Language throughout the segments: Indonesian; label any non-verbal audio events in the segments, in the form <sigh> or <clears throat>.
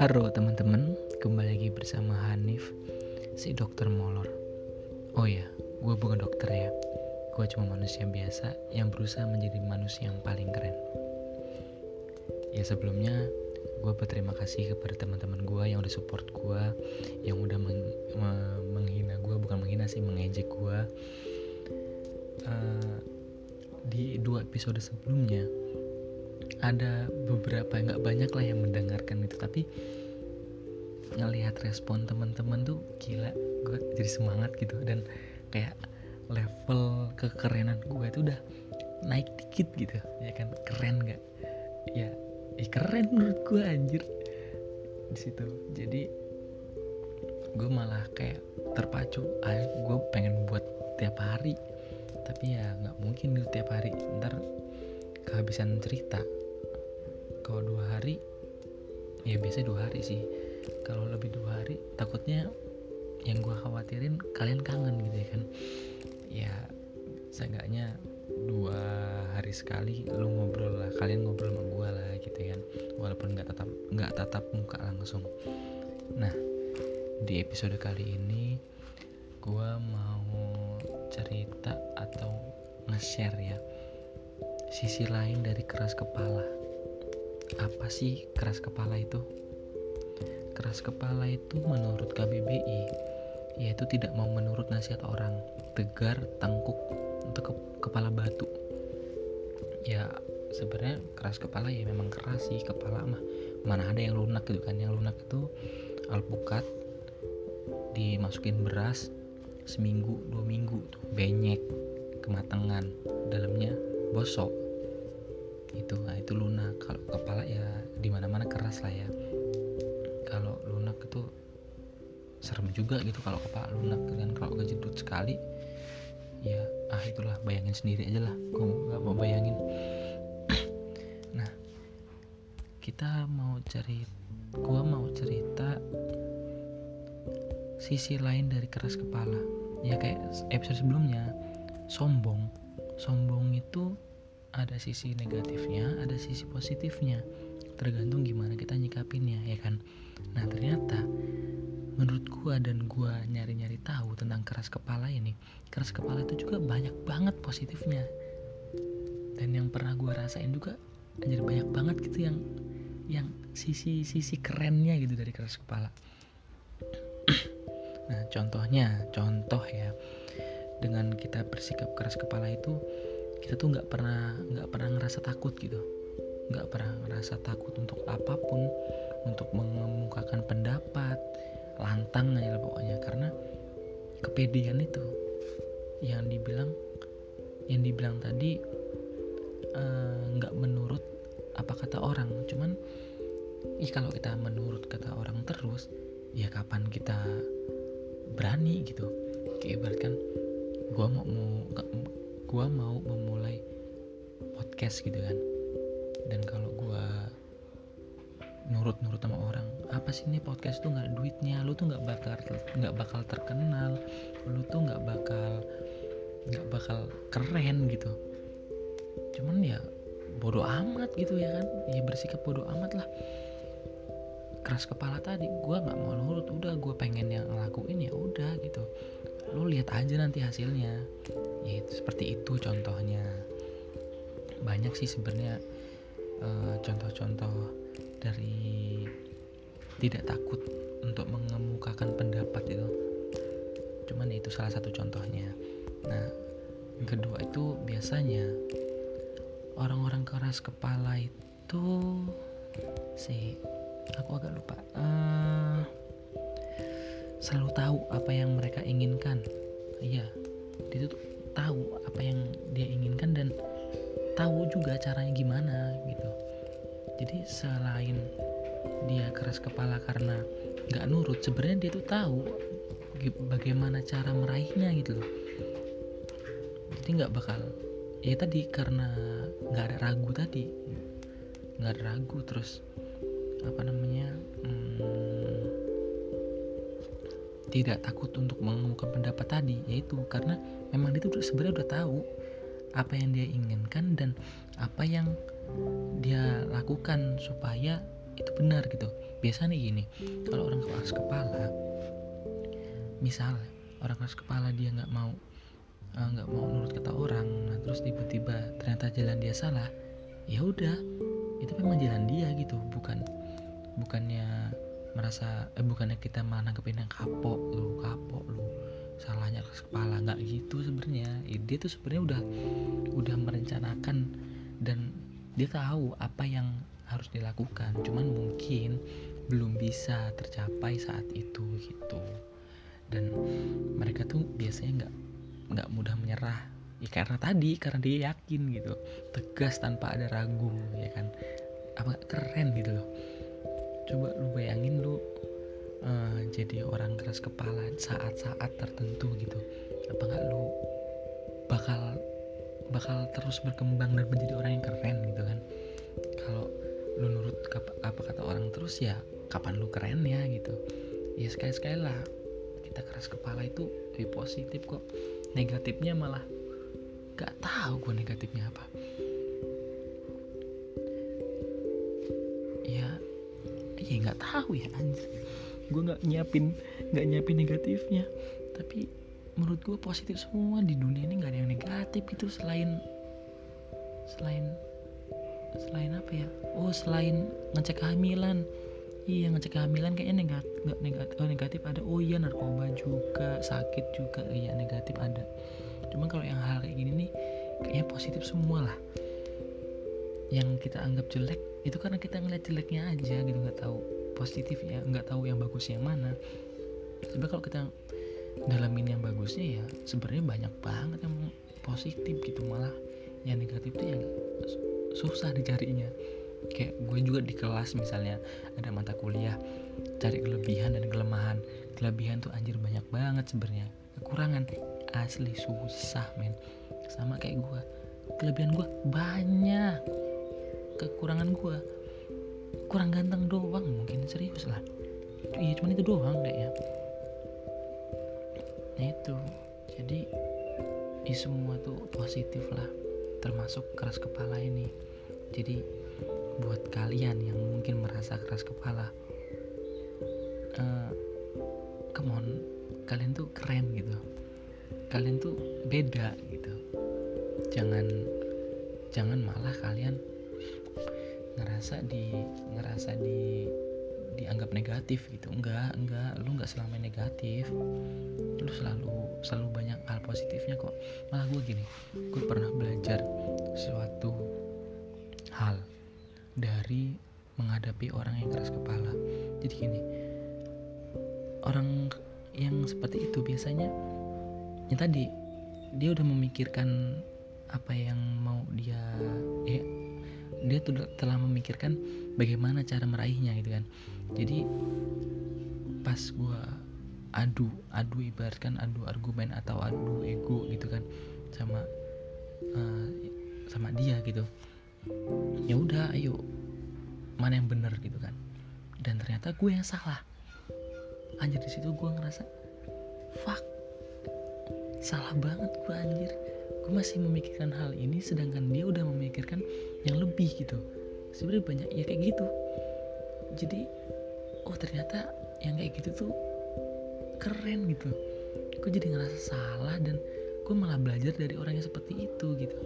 Halo teman-teman, kembali lagi bersama Hanif, si dokter molor. Oh ya, gue bukan dokter ya. Gue cuma manusia biasa yang berusaha menjadi manusia yang paling keren. Ya sebelumnya, gue berterima kasih kepada teman-teman gue yang udah support gue, yang udah meng menghina gue, bukan menghina sih, mengejek gue. Uh, di dua episode sebelumnya ada beberapa nggak banyak lah yang mendengarkan itu. Tapi ngelihat respon teman-teman tuh gila gue jadi semangat gitu. Dan kayak level kekerenan gue itu udah naik dikit gitu ya kan? Keren nggak? Ya eh, keren menurut gue anjir. Di situ. Jadi gue malah kayak terpacu ah gue pengen buat tiap hari. Tapi ya nggak mungkin gitu tiap hari. Ntar kehabisan cerita kalau dua hari ya biasa dua hari sih. Kalau lebih dua hari takutnya yang gue khawatirin kalian kangen gitu ya kan. Ya seenggaknya dua hari sekali lu ngobrol lah kalian ngobrol sama gue lah gitu kan. Walaupun nggak tetap nggak tatap muka langsung. Nah di episode kali ini gue mau cerita atau nge-share ya sisi lain dari keras kepala apa sih keras kepala itu? Keras kepala itu menurut KBBI yaitu tidak mau menurut nasihat orang, tegar, tangkuk, untuk ke kepala batu. Ya sebenarnya keras kepala ya memang keras sih kepala mah. Mana ada yang lunak gitu kan? Yang lunak itu alpukat dimasukin beras seminggu dua minggu tuh benyek kematangan dalamnya bosok itu nah itu lunak. Kalau kepala ya di mana mana keras lah ya. Kalau lunak itu serem juga gitu kalau kepala lunak dan kalau kejedut sekali ya ah itulah bayangin sendiri aja lah. Gue nggak mau bayangin. <clears throat> Nah kita mau cari gue mau cerita sisi lain dari keras kepala. Ya kayak episode sebelumnya sombong. Sombong itu ada sisi negatifnya ada sisi positifnya. Tergantung gimana kita nyikapinnya ya kan? Nah ternyata menurut gua dan gua nyari-nyari tahu tentang keras kepala ini keras kepala itu juga banyak banget positifnya. Dan yang pernah gua rasain juga anjir banyak banget gitu yang yang sisi sisi kerennya gitu dari keras kepala. Nah contohnya contoh ya. Dengan kita bersikap keras kepala itu kita tuh nggak pernah nggak pernah ngerasa takut gitu. Nggak pernah ngerasa takut untuk apa pun untuk mengemukakan pendapat lantang aja lah pokoknya. Karena kepedean itu yang dibilang yang dibilang tadi eh, nggak uh, menurut apa kata orang. Cuman ih kalau kita menurut kata orang terus ya kapan kita berani gitu. Kayak ibaratkan gue mau mau gue mau memulai podcast gitu kan. Dan kalau gue nurut-nurut sama orang apa sih ini podcast tuh nggak duitnya? Lu tuh nggak bakal nggak bakal terkenal. Lu tuh nggak bakal nggak bakal keren gitu. Cuman ya bodoh amat gitu ya kan. Ya bersikap bodoh amat lah. Keras kepala tadi gue nggak mau nurut. Udah gue pengen yang ngelakuin ya udah gitu. Lu lihat aja nanti hasilnya ya itu seperti itu contohnya. Banyak sih sebenarnya uh, contoh-contoh dari tidak takut untuk mengemukakan pendapat itu. Cuman itu salah satu contohnya. Nah yang kedua itu biasanya orang-orang keras kepala itu sih aku agak lupa uh, selalu tahu apa yang mereka inginkan. Iya dia tuh tahu apa yang dia inginkan dan tahu juga caranya gimana gitu. Jadi selain dia keras kepala karena nggak nurut sebenarnya dia tuh tahu bagaimana cara meraihnya gitu loh. Jadi nggak bakal ya tadi karena nggak ada ragu tadi nggak ada ragu terus apa namanya hmm, tidak takut untuk mengemukakan pendapat tadi yaitu karena memang dia tuh sebenarnya udah tahu apa yang dia inginkan dan apa yang dia lakukan supaya itu benar gitu. Biasa nih gini kalau orang keras kepala misal orang keras kepala dia nggak mau eh, nggak uh, mau nurut kata orang nah terus tiba-tiba ternyata jalan dia salah ya udah itu memang jalan dia gitu bukan bukannya merasa eh bukannya kita malah nanggepin yang kapok lu kapok lu salahnya keras kepala nggak gitu sebenarnya. Dia tuh sebenarnya udah udah merencanakan dan dia tahu apa yang harus dilakukan. Cuman mungkin belum bisa tercapai saat itu gitu. Dan mereka tuh biasanya nggak nggak mudah menyerah. Ya karena tadi karena dia yakin gitu. Tegas tanpa ada ragu ya kan. Apa keren gitu loh coba lu bayangin lu uh, jadi orang keras kepala saat-saat tertentu gitu. Apa nggak lu bakal bakal terus berkembang dan menjadi orang yang keren gitu kan? Kalau lu nurut apa kata orang terus ya kapan lu keren ya gitu. Ya sekali-sekali lah kita keras kepala itu lebih positif kok. Negatifnya malah gak tahu gue negatifnya apa nggak tahu ya anjir. Gue nggak nyiapin nggak nyiapin negatifnya. Tapi menurut gue positif semua di dunia ini nggak ada yang negatif gitu selain selain selain apa ya? Oh selain ngecek kehamilan. Iya ngecek kehamilan kayaknya negatif nggak negatif oh, negatif ada. Oh iya narkoba juga sakit juga. Iya negatif ada. Cuma kalau yang hal kayak gini nih kayaknya positif semua lah yang kita anggap jelek itu karena kita ngeliat jeleknya aja gitu nggak tahu positif ya nggak tahu yang bagus yang mana. Sebenarnya kalau kita dalamin yang bagusnya ya sebenarnya banyak banget yang positif gitu malah yang negatif itu yang susah dicarinya. Kayak gue juga di kelas misalnya ada mata kuliah cari kelebihan dan kelemahan. Kelebihan tuh anjir banyak banget sebenarnya kekurangan asli susah men. Sama kayak gue kelebihan gue banyak kekurangan gue kurang ganteng doang mungkin serius lah. Iya cuman itu doang kayaknya nah itu. Jadi ya semua tuh positif lah. Termasuk keras kepala ini. Jadi buat kalian yang mungkin merasa keras kepala uh, come on kalian tuh keren gitu. Kalian tuh beda gitu. Jangan jangan malah kalian ngerasa di ngerasa di dianggap negatif gitu. Enggak enggak. Lu enggak selama negatif. Lu selalu selalu banyak hal positifnya kok. Malah gue gini gue pernah belajar suatu hal dari menghadapi orang yang keras kepala. Jadi gini orang yang seperti itu biasanya yang tadi dia udah memikirkan apa yang mau dia eh, dia tuh telah memikirkan bagaimana cara meraihnya gitu kan. Jadi pas gue adu adu ibaratkan adu argumen atau adu ego gitu kan sama uh, sama dia gitu ya udah ayo mana yang bener gitu kan. Dan ternyata gue yang salah. Anjir di situ gue ngerasa fuck salah banget gue anjir. Gue masih memikirkan hal ini sedangkan dia udah memikirkan yang lebih gitu. Sebenarnya banyak ya kayak gitu. Jadi oh ternyata yang kayak gitu tuh keren gitu. Gue jadi ngerasa salah dan gue malah belajar dari orang yang seperti itu gitu.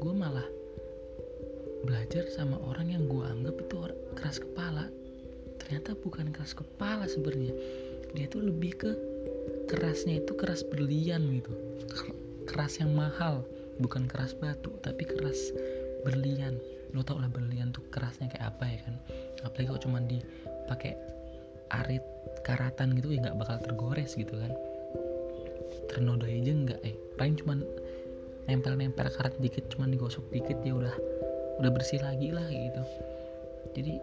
Gue malah belajar sama orang yang gue anggap itu keras kepala. Ternyata bukan keras kepala sebenarnya. Dia tuh lebih ke kerasnya itu keras berlian gitu. Keras yang mahal bukan keras batu tapi keras berlian. Lo tau lah berlian tuh kerasnya kayak apa ya kan? Apalagi kalau cuma dipakai arit karatan gitu ya nggak bakal tergores gitu kan. Ternodai aja nggak eh paling cuma nempel-nempel karat dikit cuma digosok dikit ya udah udah bersih lagi lah gitu. Jadi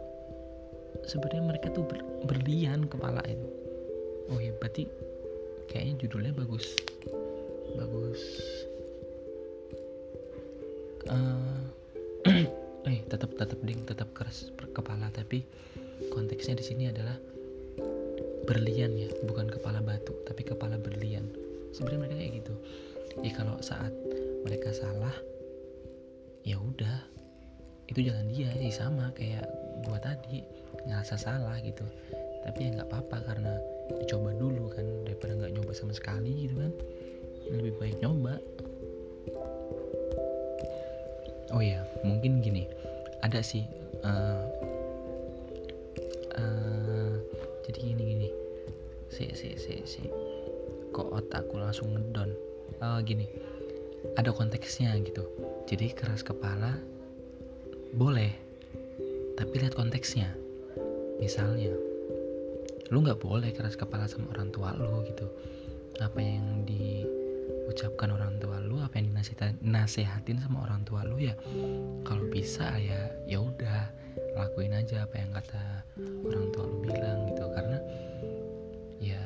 sebenarnya mereka tuh ber, berlian kepala itu. Oh ya berarti kayaknya judulnya bagus. Bagus. Uh, tetap tetap ding tetap keras kepala tapi konteksnya di sini adalah berlian ya bukan kepala batu tapi kepala berlian. Sebenarnya mereka kayak gitu. Ya kalau saat mereka salah ya udah itu jalan dia sih sama kayak gue tadi ngerasa salah gitu. Tapi ya nggak apa-apa karena dicoba dulu kan daripada nggak nyoba sama sekali gitu kan. Lebih baik nyoba. Oh ya mungkin gini ada sih uh, uh, jadi gini gini. Si si si si. Kok otakku langsung ngedon uh, gini. Ada konteksnya gitu. Jadi keras kepala boleh. Tapi lihat konteksnya. Misalnya lu nggak boleh keras kepala sama orang tua lu gitu. Apa yang diucapkan orang tua lu apa yang dinasehatin sama orang tua lu ya kalau bisa ya ya udah lakuin aja apa yang kata orang tua lu bilang gitu. Karena ya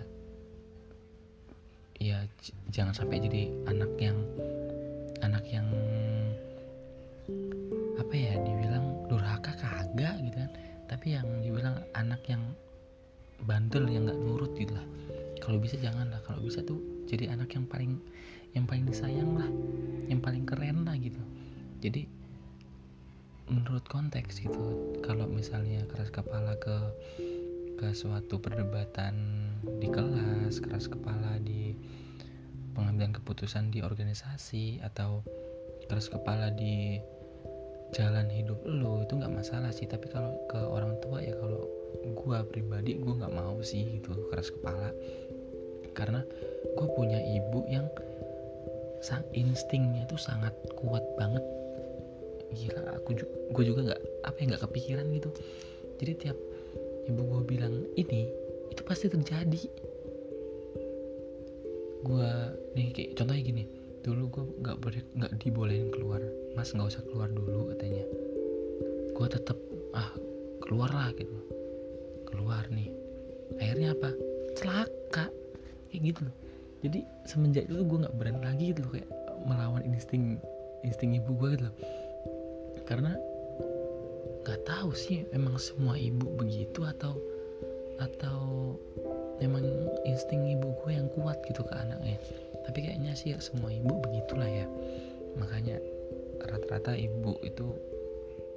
ya jangan sampai jadi anak yang anak yang apa ya dibilang durhaka kagak gitu kan. Tapi yang dibilang anak yang bandel yang nggak nurut gitu lah. Kalau bisa jangan lah kalau bisa tuh jadi anak yang paling yang paling disayang lah yang paling keren lah gitu. Jadi menurut konteks gitu kalau misalnya keras kepala ke ke suatu perdebatan di kelas keras kepala di pengambilan keputusan di organisasi atau keras kepala di jalan hidup lo itu nggak masalah sih. Tapi kalau ke orang tua ya kalau gue pribadi gue nggak mau sih gitu keras kepala. Karena gue punya ibu yang sang instingnya tuh sangat kuat banget. Gila aku gue juga nggak apa ya nggak kepikiran gitu. Jadi tiap ibu gue bilang ini itu pasti terjadi. Gue nih kayak contohnya gini dulu gue nggak boleh nggak dibolehin keluar. Mas nggak usah keluar dulu katanya. Gue tetap ah keluar lah gitu. Keluar nih. Akhirnya apa? Celaka. Kayak gitu. loh jadi semenjak itu gue nggak berani lagi gitu loh kayak melawan insting insting ibu gue gitu loh. Karena nggak tahu sih emang semua ibu begitu atau atau memang insting ibu gue yang kuat gitu ke anaknya. Tapi kayaknya sih ya semua ibu begitulah ya. Makanya rata-rata ibu itu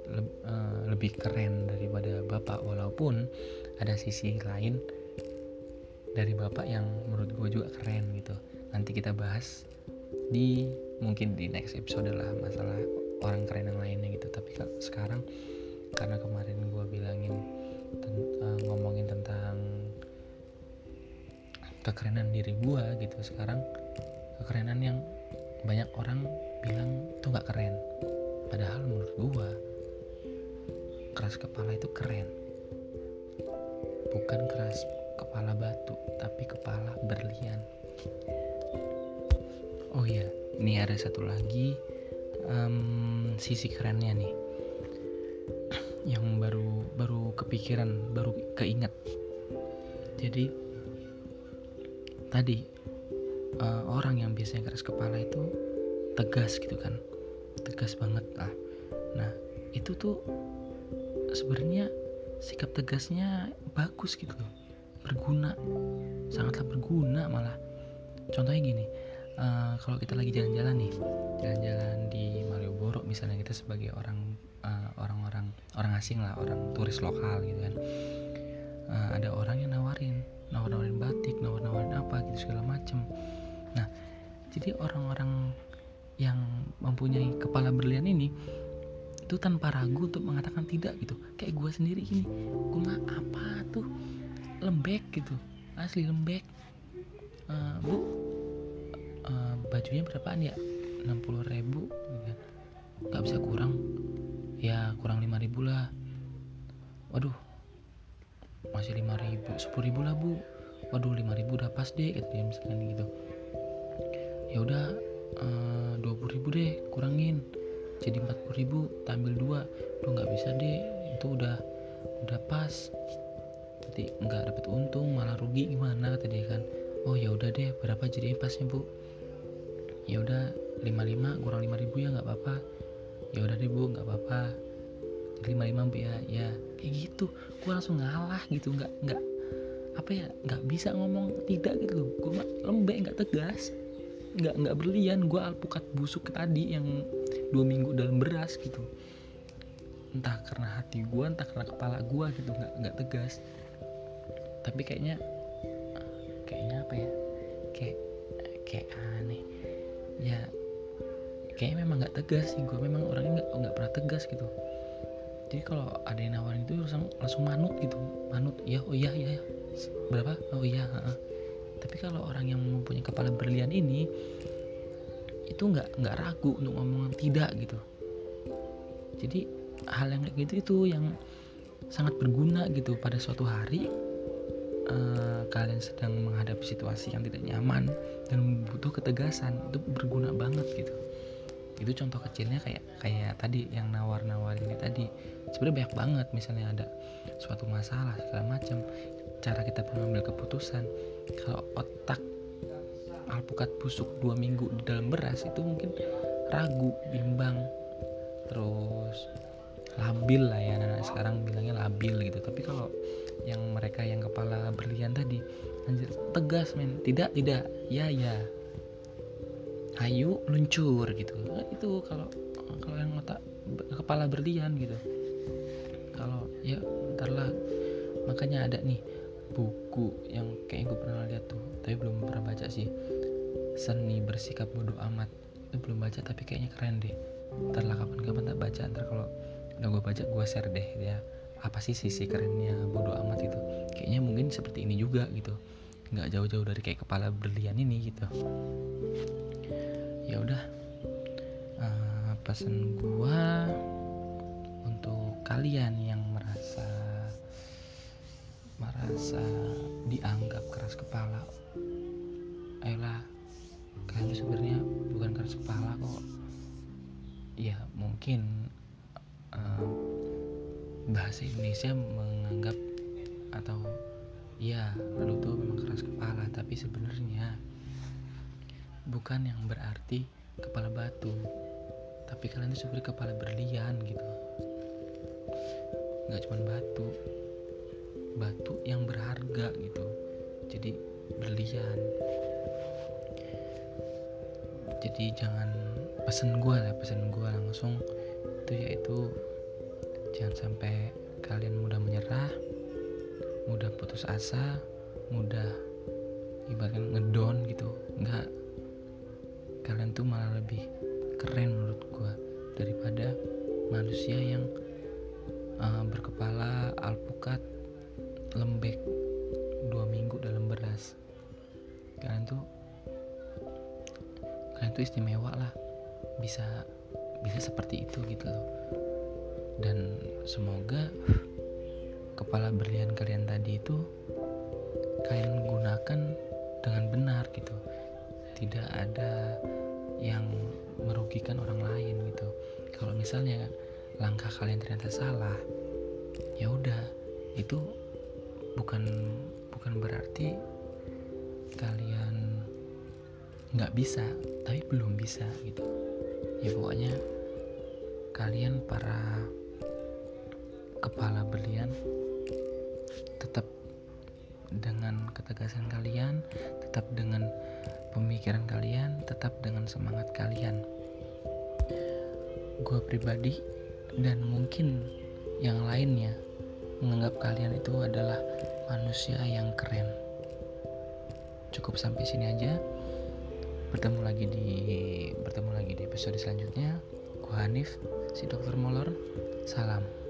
le uh, lebih keren daripada bapak. Walaupun ada sisi lain dari bapak yang menurut gue juga keren gitu. Nanti kita bahas di mungkin di next episode lah masalah orang keren yang lainnya gitu. Tapi sekarang karena kemarin gue bilangin uh, ngomongin tentang kekerenan diri gue gitu sekarang kekerenan yang banyak orang bilang tuh gak keren. Padahal menurut gua keras kepala itu keren. Bukan keras kepala batu tapi kepala berlian. Oh iya ini ada satu lagi um, sisi kerennya nih. <clears throat> Yang baru baru kepikiran baru keinget. Jadi tadi uh, orang yang biasanya keras kepala itu tegas gitu kan. Tegas banget lah nah itu tuh sebenarnya sikap tegasnya bagus gitu loh berguna. Sangatlah berguna malah. Contohnya gini uh, kalau kita lagi jalan-jalan nih jalan-jalan di Malioboro misalnya kita sebagai orang uh, orang-orang orang asing lah orang turis lokal gitu kan. Uh, ada orang yang nawarin nawar-nawarin batik nawar-nawarin apa gitu segala macem. Nah jadi orang-orang yang mempunyai kepala berlian ini itu tanpa ragu untuk mengatakan tidak gitu. Kayak gue sendiri ini gue apa tuh lembek gitu. Asli lembek. Uh, bu uh, bajunya berapaan ya? 60 ribu. Nggak bisa kurang. Ya kurang 5 ribu lah. Waduh masih 5 ribu. 10 ribu lah bu. Waduh 5 ribu udah pas deh kata dia misalnya gitu. Ya udah eh, dua puluh ribu deh kurangin. Jadi empat puluh ribu tampil dua. Tuh nggak bisa deh. Itu udah udah pas nanti nggak dapet untung malah rugi. Gimana? Kata dia kan. Oh ya udah deh berapa jadi pasnya bu? Ya udah lima lima kurang lima ribu ya nggak apa-apa. Ya udah deh bu nggak apa-apa. Lima lima bu ya. Ya. Kayak gitu. Gue langsung ngalah gitu nggak nggak apa ya nggak bisa ngomong tidak gitu loh. Gue lembek nggak tegas nggak nggak berlian. Gue alpukat busuk tadi yang dua minggu dalam beras gitu. Entah karena hati gue entah karena kepala gue gitu nggak nggak tegas tapi kayaknya kayaknya apa ya? Kayak kayak aneh. Ya kayaknya memang nggak tegas sih gue memang orangnya nggak nggak pernah tegas gitu. Jadi kalau ada yang nawarin itu langsung langsung manut gitu. Manut ya oh iya iya, berapa? Oh iya tapi kalau orang yang mempunyai kepala berlian ini itu nggak nggak ragu untuk ngomong tidak gitu. Jadi hal yang kayak gitu itu yang sangat berguna gitu pada suatu hari uh, kalian sedang menghadapi situasi yang tidak nyaman dan butuh ketegasan itu berguna banget gitu. Itu contoh kecilnya kayak kayak tadi yang nawar-nawar ini tadi. Sebenarnya banyak banget misalnya ada suatu masalah segala macam cara kita mengambil keputusan. Kalau otak alpukat busuk dua minggu di dalam beras itu mungkin ragu bimbang. Terus labil lah ya. Anak, -anak sekarang bilangnya labil gitu. Tapi kalau yang mereka yang kepala berlian tadi anjir tegas men. Tidak tidak. Ya ya. Ayo luncur gitu. Nah, itu kalau kalau yang otak kepala berlian gitu. Kalau ya ntarlah makanya ada nih buku yang kayak gue pernah lihat tuh tapi belum pernah baca sih. Seni bersikap bodoh amat. Itu belum baca tapi kayaknya keren deh. Ntar lah kapan-kapan tak baca ntar kalau udah gue baca gue share deh ya. Apa sih sisi kerennya bodoh amat itu kayaknya mungkin seperti ini juga gitu. Nggak jauh-jauh dari kayak kepala berlian ini gitu. Ya udah. Uh, pesan gue untuk kalian yang merasa merasa dianggap keras kepala ayolah. Kalian sebenarnya bukan keras kepala kok. Ya mungkin bahasa Indonesia menganggap atau ya lu tuh memang keras kepala tapi sebenarnya bukan yang berarti kepala batu. Tapi kalian tuh sebenarnya kepala berlian gitu. Nggak cuma batu batu yang berharga gitu. Jadi berlian. Jadi jangan pesen gue lah pesen gue langsung itu yaitu jangan sampai kalian mudah menyerah mudah putus asa mudah ibaratnya ngedon gitu. Nggak kalian tuh malah lebih keren menurut gue daripada manusia yang uh, berkepala alpukat lembek dua minggu dalam beras. Kalian tuh kalian tuh istimewa lah. Bisa bisa seperti itu gitu loh. Dan semoga kepala berlian kalian tadi itu kalian gunakan dengan benar gitu. Tidak ada yang merugikan orang lain gitu. Kalau misalnya langkah kalian ternyata salah ya udah itu bukan bukan berarti kalian nggak bisa tapi belum bisa gitu ya pokoknya kalian para kepala berlian tetap dengan ketegasan kalian tetap dengan pemikiran kalian tetap dengan semangat kalian. Gue pribadi dan mungkin yang lainnya menganggap kalian itu adalah manusia yang keren. Cukup sampai sini aja bertemu lagi di bertemu lagi di episode selanjutnya. Gue Hanif si dokter molor. Salam